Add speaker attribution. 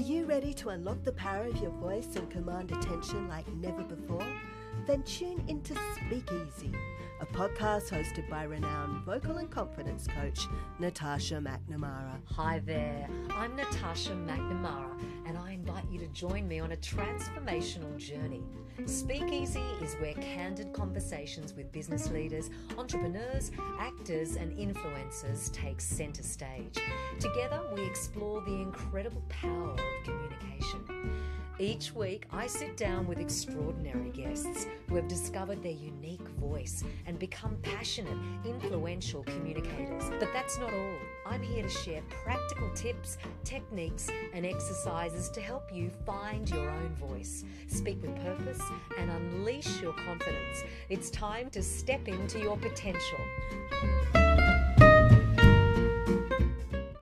Speaker 1: you ready to unlock the power of your voice and command attention like never before? Then tune into Speakeasy, a podcast hosted by renowned vocal and confidence coach Natasha McNamara.
Speaker 2: Hi there, I'm Natasha McNamara, join me on a transformational journey. Speakeasy is where candid conversations with business leaders, entrepreneurs, actors, and influencers take center stage. Together, we explore the incredible power of communication. Each week, I sit down with extraordinary guests who have discovered their unique voice and become passionate, influential communicators. But that's not all. I'm here to share practical tips, techniques, and exercises to help you find your own voice, speak with purpose, and unleash your confidence. It's time to step into your potential.